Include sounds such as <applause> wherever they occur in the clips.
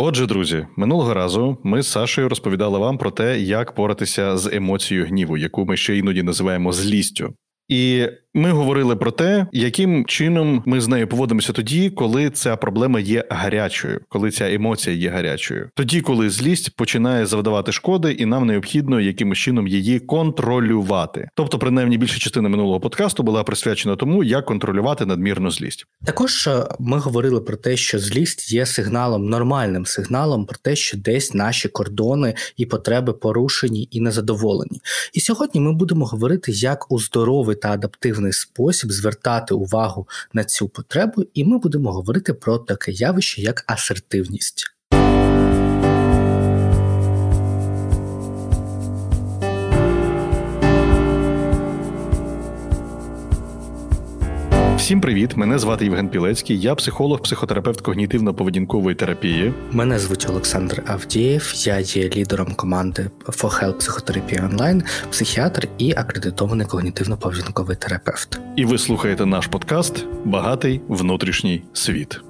Отже, друзі, минулого разу ми з Сашою розповідали вам про те, як поратися з емоцією гніву, яку ми ще іноді називаємо злістю. І ми говорили про те, яким чином ми з нею поводимося тоді, коли ця проблема є гарячою, коли ця емоція є гарячою. Тоді, коли злість починає завдавати шкоди, і нам необхідно якимось чином її контролювати. Тобто, принаймні, більша частина минулого подкасту була присвячена тому, як контролювати надмірну злість. Також е, ми говорили про те, що злість є сигналом, нормальним сигналом про те, що десь наші кордони і потреби порушені і незадоволені. І сьогодні ми будемо говорити, як у здоровий та адаптивний спосіб звертати увагу на цю потребу, і ми будемо говорити про таке явище, як асертивність. Всім привіт! Мене звати Євген Пілецький. Я психолог, психотерапевт когнітивно-поведінкової терапії. Мене звуть Олександр Авдієв. Я є лідером команди For Help психотерапії онлайн, психіатр і акредитований когнітивно-поведінковий терапевт. І ви слухаєте наш подкаст Багатий внутрішній світ.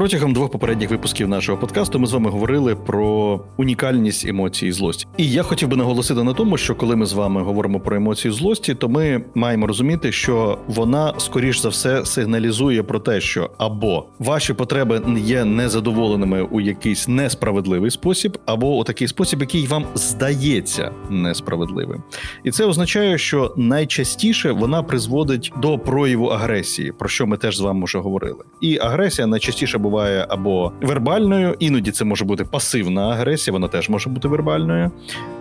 Протягом двох попередніх випусків нашого подкасту ми з вами говорили про унікальність емоції злості. І я хотів би наголосити на тому, що коли ми з вами говоримо про емоцію злості, то ми маємо розуміти, що вона скоріш за все сигналізує про те, що або ваші потреби є незадоволеними у якийсь несправедливий спосіб, або у такий спосіб, який вам здається несправедливим. І це означає, що найчастіше вона призводить до прояву агресії, про що ми теж з вами вже говорили. І агресія найчастіше буває буває або вербальною, іноді це може бути пасивна агресія, вона теж може бути вербальною.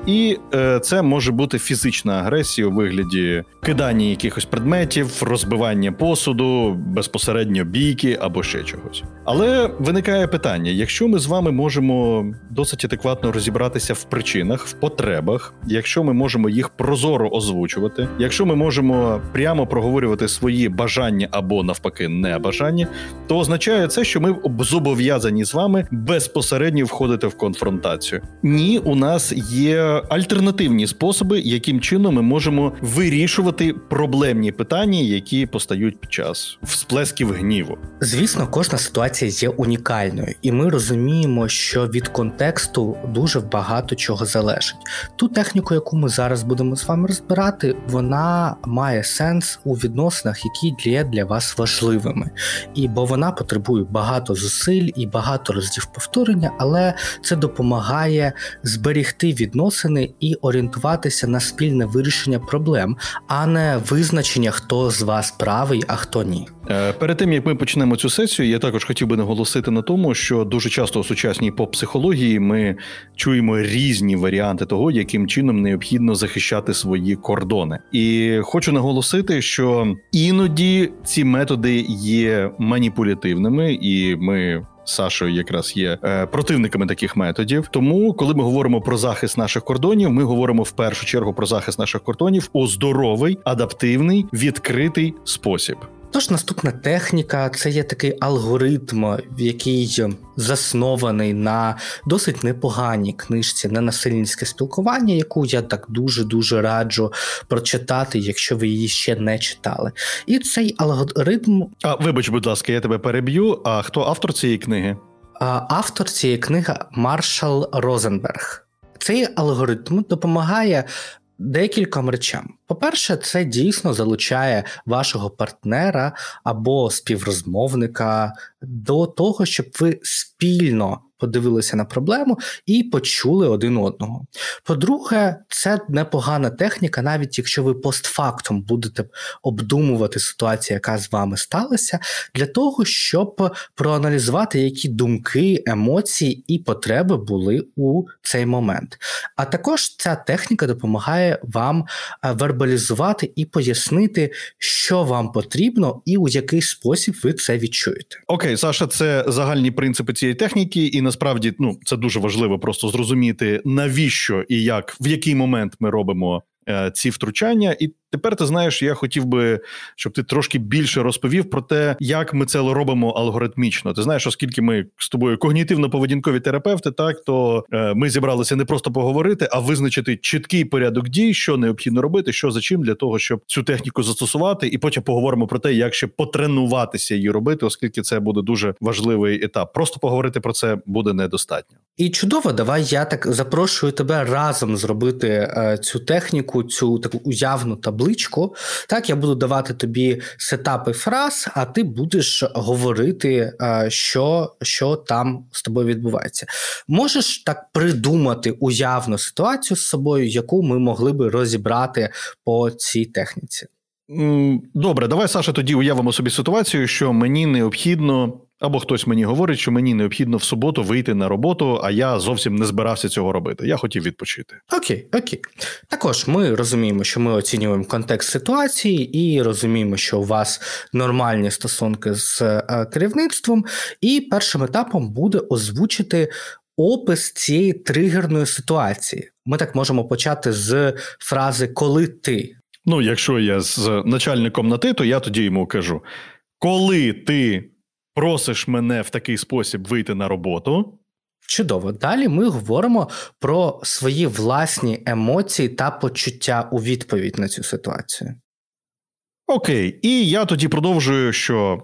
І е, це може бути фізична агресія у вигляді кидання якихось предметів, розбивання посуду, безпосередньо бійки або ще чогось. Але виникає питання: якщо ми з вами можемо досить адекватно розібратися в причинах, в потребах, якщо ми можемо їх прозоро озвучувати, якщо ми можемо прямо проговорювати свої бажання або навпаки не бажання, то означає це, що ми зобов'язані з вами безпосередньо входити в конфронтацію. Ні, у нас є альтернативні способи, яким чином ми можемо вирішувати проблемні питання, які постають під час всплесків гніву. Звісно, кожна ситуація є унікальною, і ми розуміємо, що від контексту дуже багато чого залежить. Ту техніку, яку ми зараз будемо з вами розбирати, вона має сенс у відносинах, які є для вас важливими, і бо вона потребує багато зусиль і багато разів повторення, але це допомагає зберігти відносини і орієнтуватися на спільне вирішення проблем, а не визначення, хто з вас правий, а хто ні. Е, перед тим як ми почнемо цю сесію, я також хотів би наголосити на тому, що дуже часто у сучасній поп-психології ми чуємо різні варіанти того, яким чином необхідно захищати свої кордони. І хочу наголосити, що іноді ці методи є маніпулятивними, і ми Сашою якраз є е, противниками таких методів. Тому, коли ми говоримо про захист наших кордонів, ми говоримо в першу чергу про захист наших кордонів у здоровий, адаптивний, відкритий спосіб. Тож наступна техніка це є такий алгоритм, який заснований на досить непоганій книжці ненасильницьке спілкування, яку я так дуже дуже раджу прочитати, якщо ви її ще не читали. І цей алгоритм. А вибач, будь ласка, я тебе переб'ю. А хто автор цієї книги? Автор цієї книги Маршал Розенберг. Цей алгоритм допомагає декільком речам. По-перше, це дійсно залучає вашого партнера або співрозмовника до того, щоб ви спільно подивилися на проблему і почули один одного. По-друге, це непогана техніка, навіть якщо ви постфактум будете обдумувати ситуацію, яка з вами сталася, для того, щоб проаналізувати, які думки, емоції і потреби були у цей момент. А також ця техніка допомагає вам е, вербалізувати і пояснити, що вам потрібно, і у який спосіб ви це відчуєте. Окей, Саша, це загальні принципи цієї техніки, і насправді ну це дуже важливо просто зрозуміти навіщо і як в який момент ми робимо е, ці втручання, і тепер ти знаєш, я хотів би, щоб ти трошки більше розповів про те, як ми це робимо алгоритмічно. Ти знаєш, оскільки ми з тобою когнітивно-поведінкові терапевти, так то е, ми зібралися не просто поговорити, а визначити чіткий порядок дій, що необхідно робити, що за чим для того, щоб цю техніку застосувати, і потім поговоримо про те, як ще потренуватися її робити, оскільки це буде дуже важливий етап. Просто поговорити про це буде недостатньо. І чудово, давай я так запрошую тебе разом зробити е, цю техніку, цю таку уявну табличку. Так, я буду давати тобі сетапи фраз, а ти будеш говорити, е, що, що там з тобою відбувається. Можеш так придумати уявну ситуацію з собою, яку ми могли би розібрати по цій техніці. Добре, давай, Саша, тоді уявимо собі ситуацію, що мені необхідно, або хтось мені говорить, що мені необхідно в суботу вийти на роботу, а я зовсім не збирався цього робити. Я хотів відпочити. Окей, окей. Також ми розуміємо, що ми оцінюємо контекст ситуації і розуміємо, що у вас нормальні стосунки з е, керівництвом, і першим етапом буде озвучити опис цієї тригерної ситуації. Ми так можемо почати з фрази Коли ти. Ну, якщо я з начальником на ти, то я тоді йому кажу: коли ти просиш мене в такий спосіб вийти на роботу, Чудово. Далі ми говоримо про свої власні емоції та почуття у відповідь на цю ситуацію. окей, і я тоді продовжую, що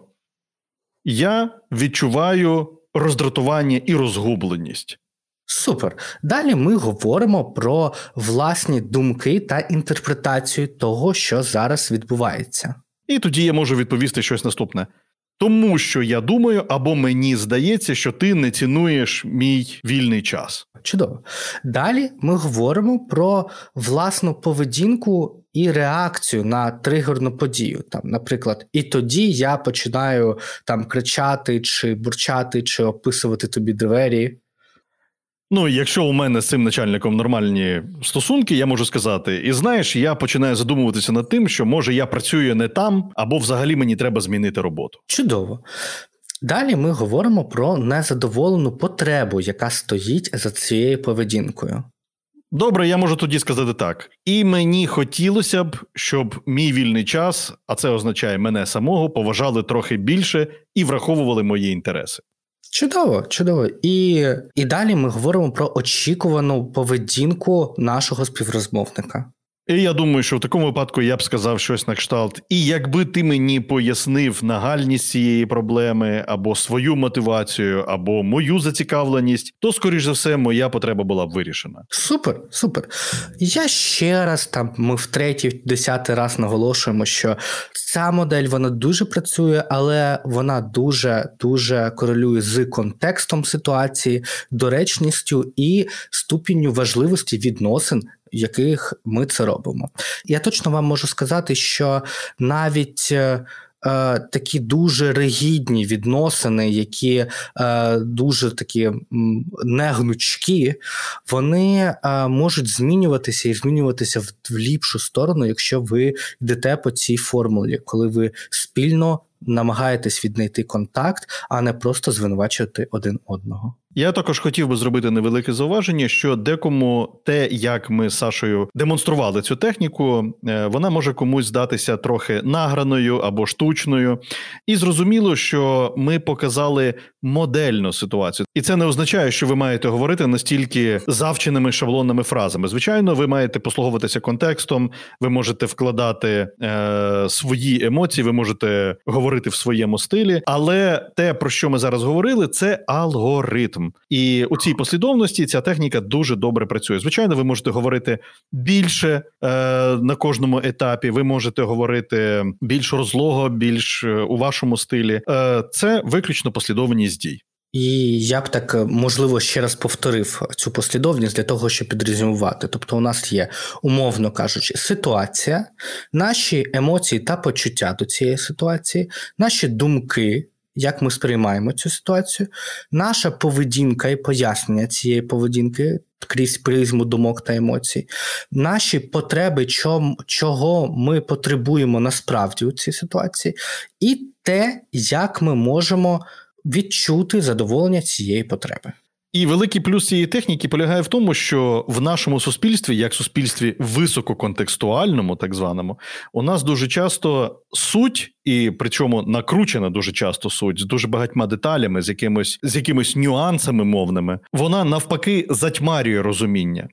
я відчуваю роздратування і розгубленість. Супер. Далі ми говоримо про власні думки та інтерпретацію того, що зараз відбувається. І тоді я можу відповісти щось наступне. Тому що я думаю, або мені здається, що ти не цінуєш мій вільний час. Чудово. Далі ми говоримо про власну поведінку і реакцію на тригерну подію. Там, наприклад, і тоді я починаю там кричати, чи бурчати, чи описувати тобі двері. Ну, якщо у мене з цим начальником нормальні стосунки, я можу сказати, і знаєш, я починаю задумуватися над тим, що може я працюю не там, або взагалі мені треба змінити роботу. Чудово. Далі ми говоримо про незадоволену потребу, яка стоїть за цією поведінкою. Добре, я можу тоді сказати так. І мені хотілося б, щоб мій вільний час, а це означає мене самого, поважали трохи більше і враховували мої інтереси. Чудово, чудово. І, і далі ми говоримо про очікувану поведінку нашого співрозмовника. І я думаю, що в такому випадку я б сказав щось на кшталт. І якби ти мені пояснив нагальність цієї проблеми, або свою мотивацію, або мою зацікавленість, то, скоріш за все, моя потреба була б вирішена. Супер, супер. Я ще раз там, ми в третій, десятий раз наголошуємо, що ця модель вона дуже працює, але вона дуже дуже корелює з контекстом ситуації, доречністю і ступінню важливості відносин. Яких ми це робимо, я точно вам можу сказати, що навіть е, е, такі дуже ригідні відносини, які е, дуже такі негнучкі, вони е, можуть змінюватися і змінюватися в, в ліпшу сторону, якщо ви йдете по цій формулі, коли ви спільно намагаєтесь віднайти контакт, а не просто звинувачувати один одного. Я також хотів би зробити невелике зауваження, що декому те, як ми з Сашою демонстрували цю техніку, е, вона може комусь здатися трохи награною або штучною. І зрозуміло, що ми показали модельну ситуацію, і це не означає, що ви маєте говорити настільки завченими шаблонними фразами. Звичайно, ви маєте послуговуватися контекстом, ви можете вкладати е, свої емоції, ви можете говорити в своєму стилі, але те, про що ми зараз говорили, це алгоритм. І у цій послідовності ця техніка дуже добре працює. Звичайно, ви можете говорити більше е, на кожному етапі. Ви можете говорити більш розлого, більш е, у вашому стилі. Е, це виключно послідовність дій. І я б так можливо ще раз повторив цю послідовність для того, щоб підрезюмувати. Тобто, у нас є, умовно кажучи, ситуація, наші емоції та почуття до цієї ситуації, наші думки. Як ми сприймаємо цю ситуацію, наша поведінка і пояснення цієї поведінки крізь призму думок та емоцій, наші потреби, чого ми потребуємо насправді у цій ситуації, і те, як ми можемо відчути задоволення цієї потреби. І великий плюс цієї техніки полягає в тому, що в нашому суспільстві, як суспільстві висококонтекстуальному, так званому, у нас дуже часто суть, і причому накручена дуже часто суть з дуже багатьма деталями, з якимось з якимись нюансами мовними, вона навпаки затьмарює розуміння.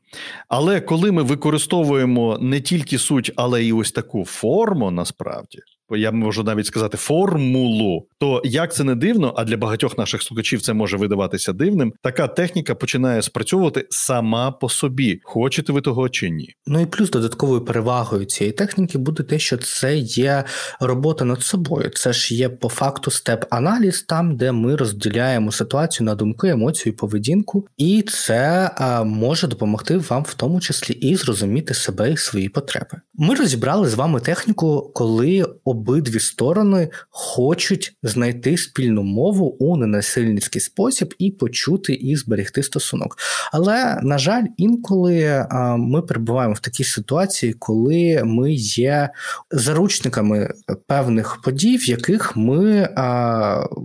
Але коли ми використовуємо не тільки суть, але й ось таку форму, насправді. Я можу навіть сказати формулу. То як це не дивно, а для багатьох наших слухачів це може видаватися дивним. Така техніка починає спрацьовувати сама по собі, хочете ви того чи ні. Ну і плюс додатковою перевагою цієї техніки буде те, що це є робота над собою. Це ж є по факту степ-аналіз, там де ми розділяємо ситуацію на думки, емоцію, поведінку, і це а, може допомогти вам в тому числі і зрозуміти себе і свої потреби. Ми розібрали з вами техніку, коли обидві сторони хочуть знайти спільну мову у ненасильницький спосіб і почути і зберегти стосунок. Але на жаль, інколи ми перебуваємо в такій ситуації, коли ми є заручниками певних подій, в яких ми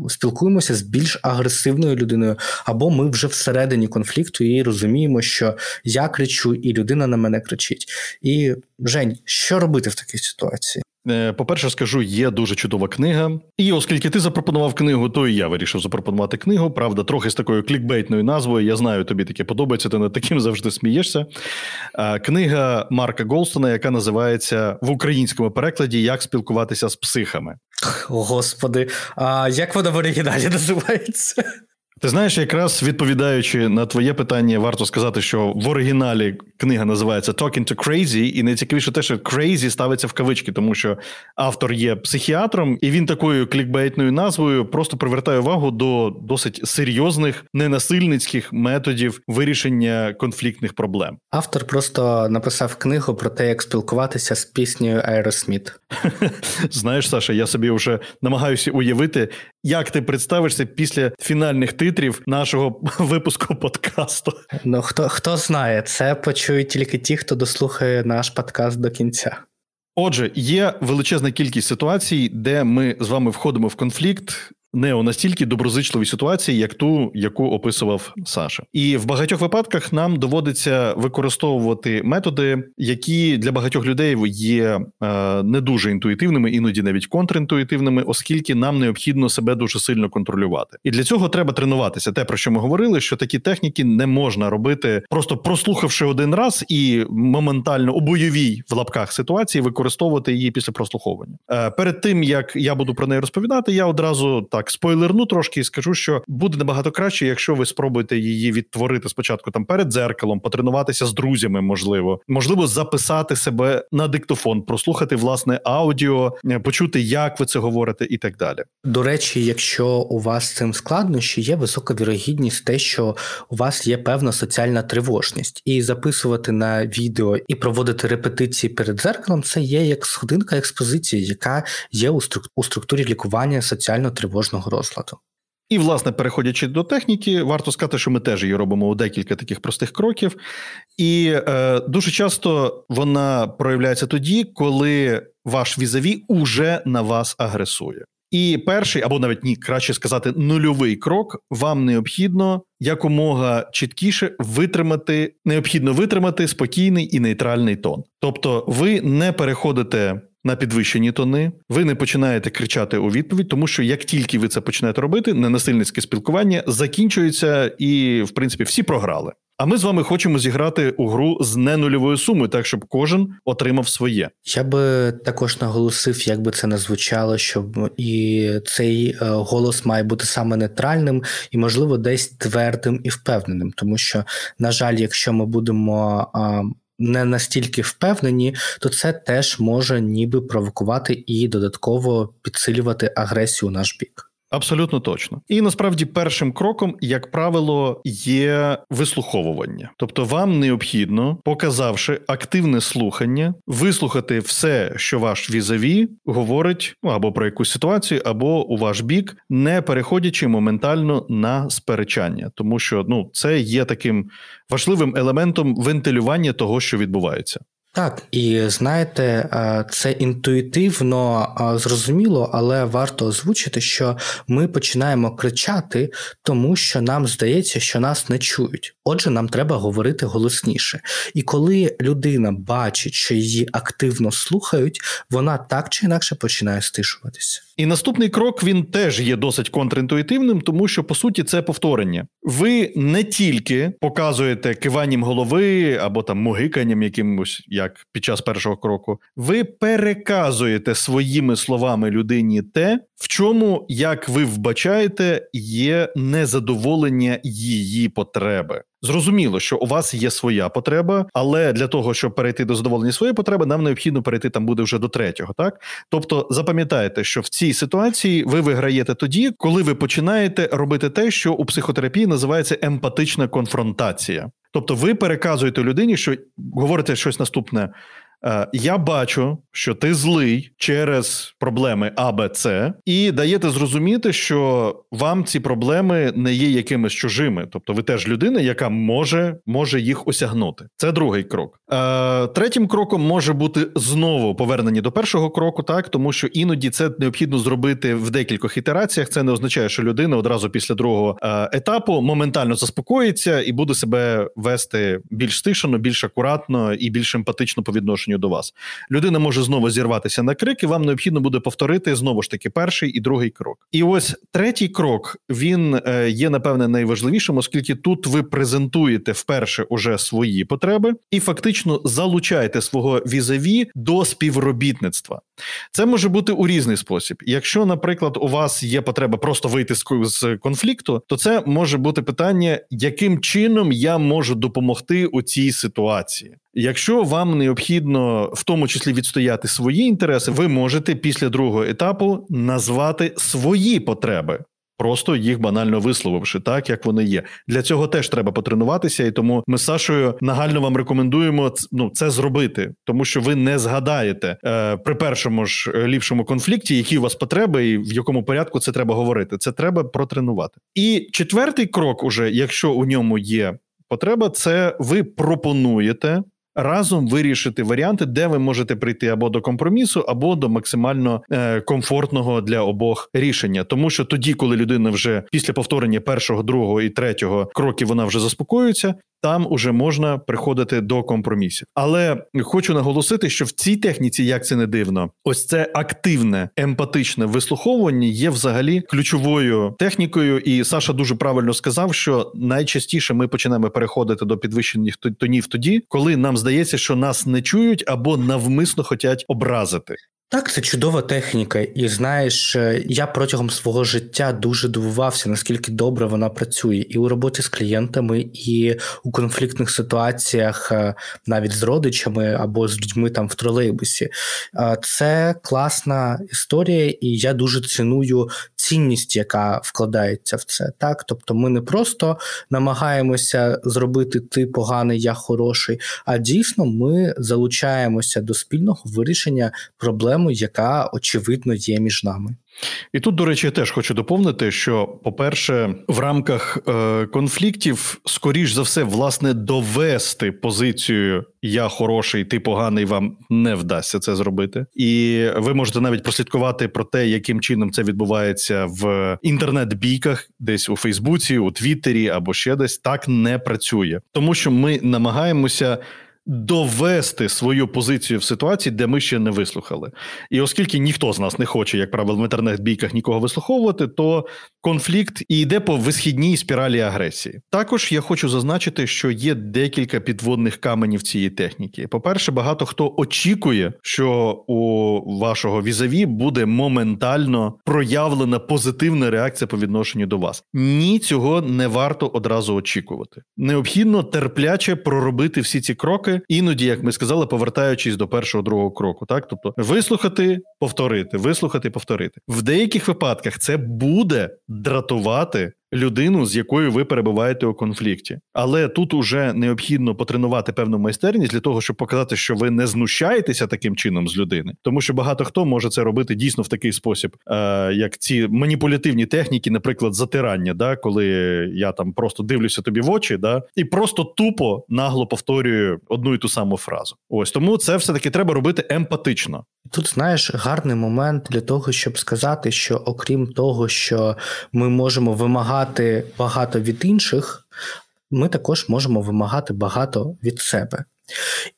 спілкуємося з більш агресивною людиною, або ми вже всередині конфлікту і розуміємо, що я кричу, і людина на мене кричить. І Жень, що робити в такій ситуації? Е, по-перше, скажу, є дуже чудова книга. І оскільки ти запропонував книгу, то і я вирішив запропонувати книгу. Правда, трохи з такою клікбейтною назвою. Я знаю, тобі таке подобається, ти над таким завжди смієшся. Е, книга Марка Голстона, яка називається в українському перекладі Як спілкуватися з психами. О, Господи, а як вона в оригіналі <laughs> називається? Ти знаєш, якраз відповідаючи на твоє питання, варто сказати, що в оригіналі книга називається Talking to Crazy, і найцікавіше те, що Crazy ставиться в кавички, тому що автор є психіатром, і він такою клікбейтною назвою просто привертає увагу до досить серйозних ненасильницьких методів вирішення конфліктних проблем. Автор просто написав книгу про те, як спілкуватися з піснею Aerosmith. Знаєш, Саша, я собі вже намагаюся уявити, як ти представишся після фінальних титрів нашого <laughs> випуску подкасту. Ну хто хто знає, це почують тільки ті, хто дослухає наш подкаст до кінця. Отже, є величезна кількість ситуацій, де ми з вами входимо в конфлікт не у настільки доброзичливій ситуації, як ту, яку описував Саша, і в багатьох випадках нам доводиться використовувати методи, які для багатьох людей є е, не дуже інтуїтивними, іноді навіть контрінтуїтивними, оскільки нам необхідно себе дуже сильно контролювати. І для цього треба тренуватися. Те про що ми говорили, що такі техніки не можна робити, просто прослухавши один раз і моментально у бойовій в лапках ситуації використовувати її після прослуховування. Е, перед тим як я буду про неї розповідати, я одразу так спойлерну трошки і скажу, що буде набагато краще, якщо ви спробуєте її відтворити спочатку там перед дзеркалом, потренуватися з друзями, можливо, можливо, записати себе на диктофон, прослухати власне аудіо, е, почути, як ви це говорите, і так далі. До речі, якщо у вас цим складнощі, є висока вірогідність, те, що у вас є певна соціальна тривожність, і записувати на відео і проводити репетиції перед дзеркалом, це є як сходинка експозиції, яка є у структурі лікування соціально тривожного тривожного розладу. І, власне, переходячи до техніки, варто сказати, що ми теж її робимо у декілька таких простих кроків, і е, дуже часто вона проявляється тоді, коли ваш візаві уже на вас агресує. І перший, або навіть ні, краще сказати, нульовий крок вам необхідно якомога чіткіше витримати, необхідно витримати спокійний і нейтральний тон. Тобто, ви не переходите на підвищені тони, ви не починаєте кричати у відповідь, тому що як тільки ви це починаєте робити, ненасильницьке спілкування закінчується, і в принципі всі програли. А ми з вами хочемо зіграти у гру з ненульовою сумою, так щоб кожен отримав своє. Я би також наголосив, як би це не звучало, щоб і цей е, голос має бути саме нейтральним і, можливо, десь твердим і впевненим, тому що, на жаль, якщо ми будемо не настільки впевнені, то це теж може ніби провокувати і додатково підсилювати агресію у наш бік. Абсолютно точно, і насправді першим кроком, як правило, є вислуховування. Тобто, вам необхідно, показавши активне слухання, вислухати все, що ваш візаві говорить ну, або про якусь ситуацію, або у ваш бік, не переходячи моментально на сперечання, тому що ну це є таким важливим елементом вентилювання того, що відбувається. Так, і знаєте, е, це інтуїтивно е, зрозуміло, але варто озвучити, що ми починаємо кричати, тому що нам здається, що нас не чують. Отже, нам треба говорити голосніше. І коли людина бачить, що її активно слухають, вона так чи інакше починає стишуватися. І наступний крок він теж є досить контрінтуїтивним, тому що по суті це повторення. Ви не тільки показуєте киванням голови або там мугиканням якимось, як під час першого кроку, ви переказуєте своїми словами людині те, в чому, як ви вбачаєте, є незадоволення її потреби. Зрозуміло, що у вас є своя потреба, але для того, щоб перейти до задоволення своєї потреби, нам необхідно перейти там буде вже до третього. Так, тобто запам'ятайте, що в цій ситуації ви виграєте тоді, коли ви починаєте робити те, що у психотерапії називається емпатична конфронтація. Тобто, ви переказуєте людині, що говорите щось наступне. Е, Я бачу, що ти злий через проблеми А, Б, і даєте зрозуміти, що вам ці проблеми не є якимись чужими. Тобто, ви теж людина, яка може може їх осягнути. Це другий крок. Е, Третім кроком може бути знову повернення до першого кроку, так тому що іноді це необхідно зробити в декількох ітераціях. Це не означає, що людина одразу після другого е, етапу моментально заспокоїться і буде себе вести більш стишено, більш акуратно і більш емпатично по відношенню до вас. Людина може знову зірватися на крик, і вам необхідно буде повторити знову ж таки перший і другий крок. І ось третій крок він е, є напевне найважливішим, оскільки тут ви презентуєте вперше уже свої потреби і фактично залучаєте свого візаві до співробітництва. Це може бути у різний спосіб. Якщо, наприклад, у вас є потреба просто вийти з конфлікту, то це може бути питання, яким чином я можу допомогти у цій ситуації. Якщо вам необхідно в тому числі відстояти свої інтереси, ви можете після другого етапу назвати свої потреби. Просто їх банально висловивши так, як вони є. Для цього теж треба потренуватися, і тому ми з Сашою нагально вам рекомендуємо ну, це зробити, тому що ви не згадаєте е, при першому ж ліпшому конфлікті, які у вас потреби, і в якому порядку це треба говорити. Це треба протренувати. І четвертий крок, уже якщо у ньому є потреба, це ви пропонуєте разом вирішити варіанти, де ви можете прийти або до компромісу, або до максимально е, комфортного для обох рішення. Тому що тоді, коли людина вже після повторення першого, другого і третього кроків вона вже заспокоюється, там уже можна приходити до компромісів. Але хочу наголосити, що в цій техніці, як це не дивно, ось це активне емпатичне вислуховування є взагалі ключовою технікою. І Саша дуже правильно сказав, що найчастіше ми починаємо переходити до підвищених тонів тоді, коли нам здається, що нас не чують або навмисно хочуть образити. Так, це чудова техніка, і знаєш, е, я протягом свого життя дуже дивувався, наскільки добре вона працює, і у роботі з клієнтами, і у конфліктних ситуаціях, е, навіть з родичами або з людьми там в тролейбусі. Е, це класна історія, і я дуже ціную цінність, яка вкладається в це. Так, тобто, ми не просто намагаємося зробити ти поганий, я хороший, а дійсно ми залучаємося до спільного вирішення проблем проблему, яка очевидно є між нами. І тут, до речі, я теж хочу доповнити, що, по-перше, в рамках е, конфліктів, скоріш за все, власне, довести позицію я хороший, ти поганий, вам не вдасться це зробити. І ви можете навіть прослідкувати про те, яким чином це відбувається в інтернет-бійках, десь у Фейсбуці, у Твіттері або ще десь так не працює, тому що ми намагаємося довести свою позицію в ситуації, де ми ще не вислухали. І оскільки ніхто з нас не хоче, як правило, в інтернет-бійках нікого вислуховувати, то конфлікт і йде по висхідній спіралі агресії. Також я хочу зазначити, що є декілька підводних каменів цієї техніки. По-перше, багато хто очікує, що у вашого візаві буде моментально проявлена позитивна реакція по відношенню до вас. Ні, цього не варто одразу очікувати. Необхідно терпляче проробити всі ці кроки іноді, як ми сказали, повертаючись до першого другого кроку. Так, тобто вислухати, повторити, вислухати, повторити. В деяких випадках це буде дратувати людину, з якою ви перебуваєте у конфлікті. Але тут уже необхідно потренувати певну майстерність для того, щоб показати, що ви не знущаєтеся таким чином з людини, тому що багато хто може це робити дійсно в такий спосіб, е, як ці маніпулятивні техніки, наприклад, затирання, да, коли я там просто дивлюся тобі в очі, да, і просто тупо нагло повторюю одну і ту саму фразу. Ось тому це все таки треба робити емпатично. Тут знаєш гарний момент для того, щоб сказати, що окрім того, що ми можемо вимагати багато від інших, ми також можемо вимагати багато від себе.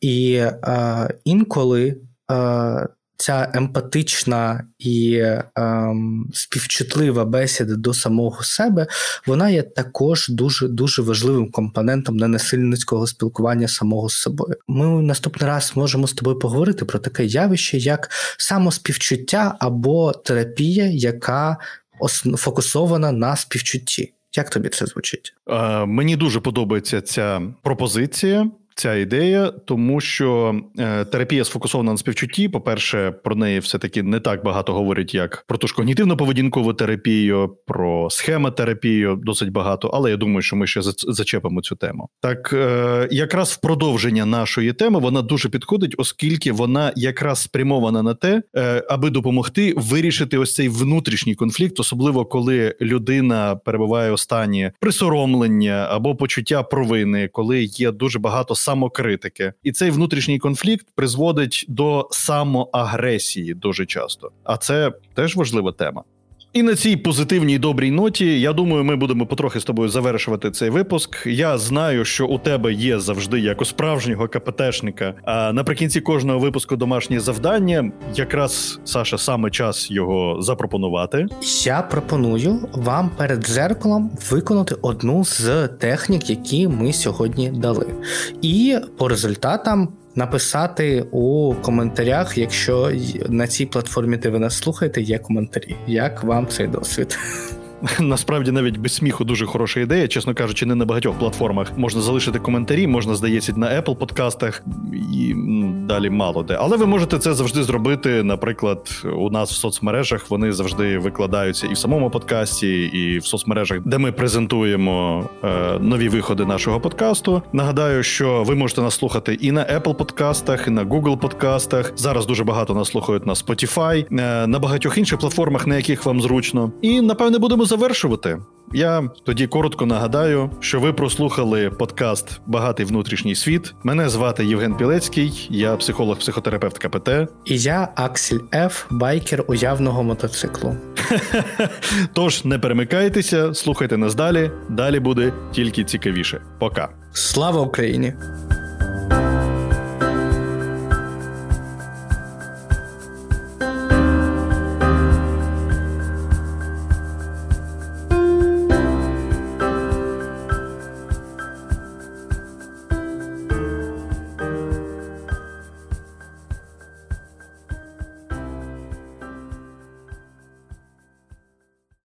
І е, інколи е, ця емпатична і е, співчутлива бесіда до самого себе, вона є також дуже дуже важливим компонентом ненасильницького спілкування самого з собою. Ми наступний раз можемо з тобою поговорити про таке явище, як самоспівчуття або терапія, яка фокусована на співчутті. Як тобі це звучить? Е, Мені дуже подобається ця пропозиція ця ідея, тому що е, терапія сфокусована на співчутті. По-перше, про неї все-таки не так багато говорять, як про ту ж когнітивно-поведінкову терапію, про схемотерапію досить багато, але я думаю, що ми ще зачепимо цю тему. Так, е, якраз в продовження нашої теми вона дуже підходить, оскільки вона якраз спрямована на те, е, аби допомогти вирішити ось цей внутрішній конфлікт, особливо коли людина перебуває у стані присоромлення або почуття провини, коли є дуже багато самокритики, і цей внутрішній конфлікт призводить до самоагресії дуже часто. А це теж важлива тема. І на цій позитивній добрій ноті, я думаю, ми будемо потрохи з тобою завершувати цей випуск. Я знаю, що у тебе є завжди як у справжнього КПТшника. А наприкінці кожного випуску домашнє завдання. Якраз Саша саме час його запропонувати. Я пропоную вам перед зеркалом виконати одну з технік, які ми сьогодні дали, і по результатам написати у коментарях, якщо на цій платформі, де ви нас слухаєте, є коментарі. Як вам цей досвід? Насправді навіть без сміху дуже хороша ідея. Чесно кажучи, не на багатьох платформах можна залишити коментарі, можна здається на Apple подкастах і далі мало де. Але ви можете це завжди зробити. Наприклад, у нас в соцмережах вони завжди викладаються і в самому подкасті, і в соцмережах, де ми презентуємо е, нові виходи нашого подкасту. Нагадаю, що ви можете нас слухати і на Apple подкастах, і на Google подкастах. Зараз дуже багато нас слухають на Spotify, е, на багатьох інших платформах, на яких вам зручно. І напевне будемо завершувати. Я тоді коротко нагадаю, що ви прослухали подкаст Багатий внутрішній світ. Мене звати Євген Пілецький, я психолог-психотерапевт КПТ. І я Аксель Ф, байкер уявного мотоциклу. <laughs> Тож не перемикайтеся, слухайте нас далі. Далі буде тільки цікавіше. Пока. Слава Україні!